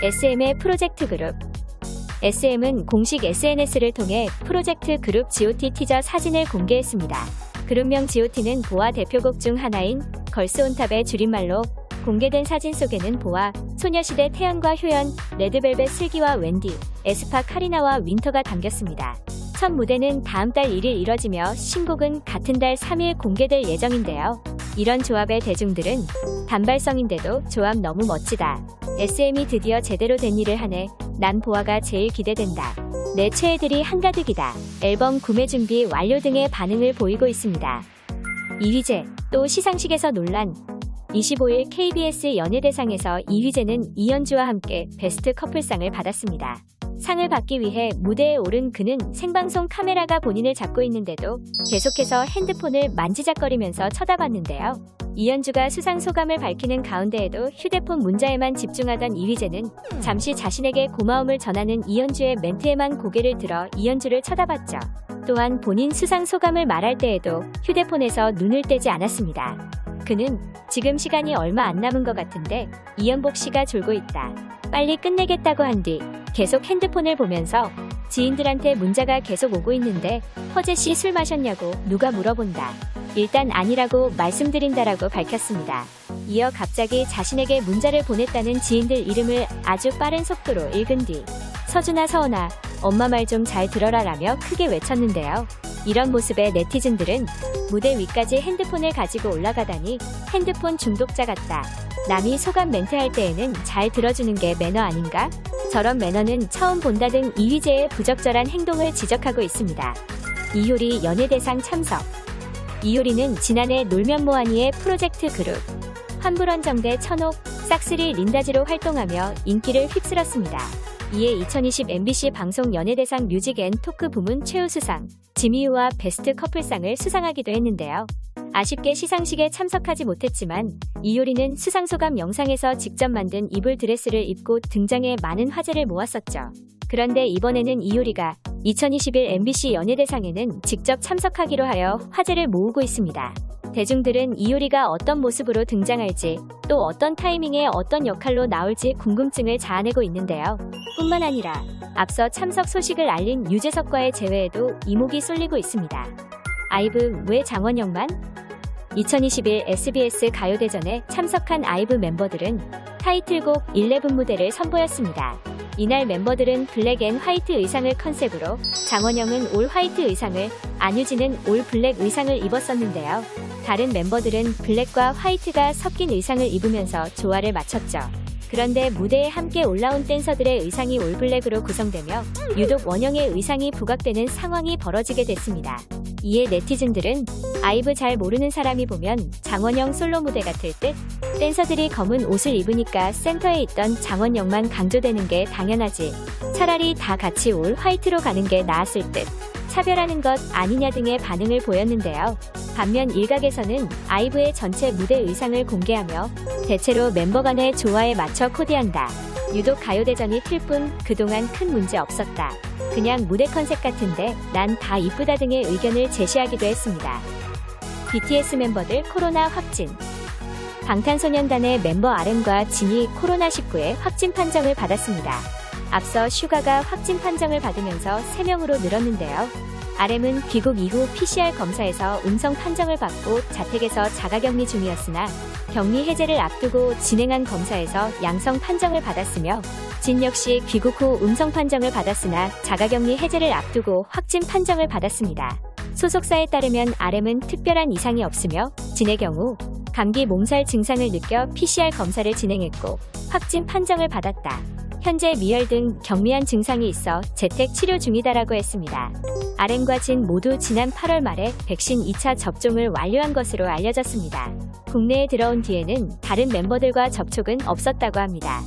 SM의 프로젝트 그룹 SM은 공식 SNS를 통해 프로젝트 그룹 GOT 티저 사진을 공개했습니다. 그룹명 GOT는 보아 대표곡 중 하나인 Girls On Top의 줄임말로 공개된 사진 속에는 보아, 소녀시대 태연과 효연, 레드벨벳 슬기와 웬디, 에스파 카리나와 윈터가 담겼습니다. 첫 무대는 다음 달 1일 이뤄지며 신곡은 같은 달 3일 공개될 예정인데요. 이런 조합에 대중들은 단발성인데도 조합 너무 멋지다. SM이 드디어 제대로 된 일을 하네. 난 보아가 제일 기대된다. 내 최애들이 한가득이다. 앨범 구매 준비 완료 등의 반응을 보이고 있습니다. 이휘재, 또 시상식에서 논란. 25일 KBS 연예대상에서 이휘재는 이현주와 함께 베스트 커플상을 받았습니다. 상을 받기 위해 무대에 오른 그는 생방송 카메라가 본인을 잡고 있는데도 계속해서 핸드폰을 만지작거리면서 쳐다봤는데요. 이현주가 수상 소감을 밝히는 가운데에도 휴대폰 문자에만 집중하던 이휘재는 잠시 자신에게 고마움을 전하는 이현주의 멘트에만 고개를 들어 이현주를 쳐다봤죠. 또한 본인 수상 소감을 말할 때에도 휴대폰에서 눈을 떼지 않았습니다. 그는 지금 시간이 얼마 안 남은 것 같은데 이연복 씨가 졸고 있다. 빨리 끝내겠다고 한 뒤 계속 핸드폰을 보면서 지인들한테 문자가 계속 오고 있는데 허재 씨 술 마셨냐고 누가 물어본다. 일단 아니라고 말씀드린다라고 밝혔습니다. 이어 갑자기 자신에게 문자를 보냈다는 지인들 이름을 아주 빠른 속도로 읽은 뒤 서준아 서원아 엄마 말 좀 잘 들어라 라며 크게 외쳤는데요. 이런 모습에 네티즌들은 무대 위까지 핸드폰을 가지고 올라가다니 핸드폰 중독자 같다. 남이 소감 멘트 할 때에는 잘 들어주는 게 매너 아닌가? 저런 매너는 처음 본다 등 이휘재의 부적절한 행동을 지적하고 있습니다. 이효리 연예대상 참석 이효리는 지난해 놀면 뭐하니의 프로젝트 그룹 환불원정대 천옥, 싹스리 린다지로 활동하며 인기를 휩쓸었습니다. 이에 2020 MBC 방송 연예대상 Music and Talk 부문 최우수상, 지미유와 베스트 커플상을 수상하기도 했는데요. 아쉽게 시상식에 참석하지 못했지만 이효리는 수상 소감 영상에서 직접 만든 이불 드레스를 입고 등장해 많은 화제를 모았었죠. 그런데 이번에는 이효리가 2021 MBC 연예대상에는 직접 참석하기로 하여 화제를 모으고 있습니다. 대중들은 이효리가 어떤 모습으로 등장할지 또 어떤 타이밍에 어떤 역할로 나올지 궁금증을 자아내고 있는데요. 뿐만 아니라 앞서 참석 소식을 알린 유재석과의 재회에도 이목이 쏠리고 있습니다. 아이브 왜 장원영만? 2021 SBS 가요대전에 참석한 아이브 멤버들은 타이틀곡 11 무대를 선보였습니다. 이날 멤버들은 black and white 의상을 컨셉으로 장원영은 all white 의상을, 안유진은 all black 의상을 입었었는데요. 다른 멤버들은 블랙과 화이트가 섞인 의상을 입으면서 조화를 맞췄죠. 그런데 무대에 함께 올라온 댄서들의 의상이 all black으로 구성되며 유독 원영의 의상이 부각되는 상황이 벌어지게 됐습니다. 이에 네티즌들은 아이브 잘 모르는 사람이 보면 장원영 솔로 무대 같을 듯 댄서들이 검은 옷을 입으니까 센터에 있던 장원영만 강조되는 게 당연하지 차라리 다 같이 올 화이트로 가는 게 나았을 듯 차별하는 것 아니냐 등의 반응을 보였는데요. 반면 일각에서는 아이브의 전체 무대 의상을 공개하며 대체로 멤버 간의 조화에 맞춰 코디한다. 유독 가요대전이 틀 뿐 그동안 큰 문제 없었다. 그냥 무대 컨셉 같은데 난 다 이쁘다 등의 의견을 제시하기도 했습니다. BTS 멤버들 코로나 확진 방탄소년단의 멤버 RM과 진이 코로나19에 확진 판정을 받았습니다. 앞서 슈가가 확진 판정을 받으면서 3명으로 늘었는데요. RM은 귀국 이후 PCR 검사에서 음성 판정을 받고 자택에서 자가격리 중이었으나 격리 해제를 앞두고 진행한 검사에서 양성 판정을 받았으며 진 역시 귀국 후 음성 판정을 받았으나 자가격리 해제를 앞두고 확진 판정을 받았습니다. 소속사에 따르면 RM은 특별한 이상이 없으며 진의 경우 감기 몸살 증상을 느껴 PCR 검사를 진행했고 확진 판정을 받았다. 현재 미열 등 경미한 증상이 있어 재택 치료 중이다라고 했습니다. RM과 진 모두 지난 8월 말에 백신 2차 접종을 완료한 것으로 알려졌습니다. 국내에 들어온 뒤에는 다른 멤버들과 접촉은 없었다고 합니다.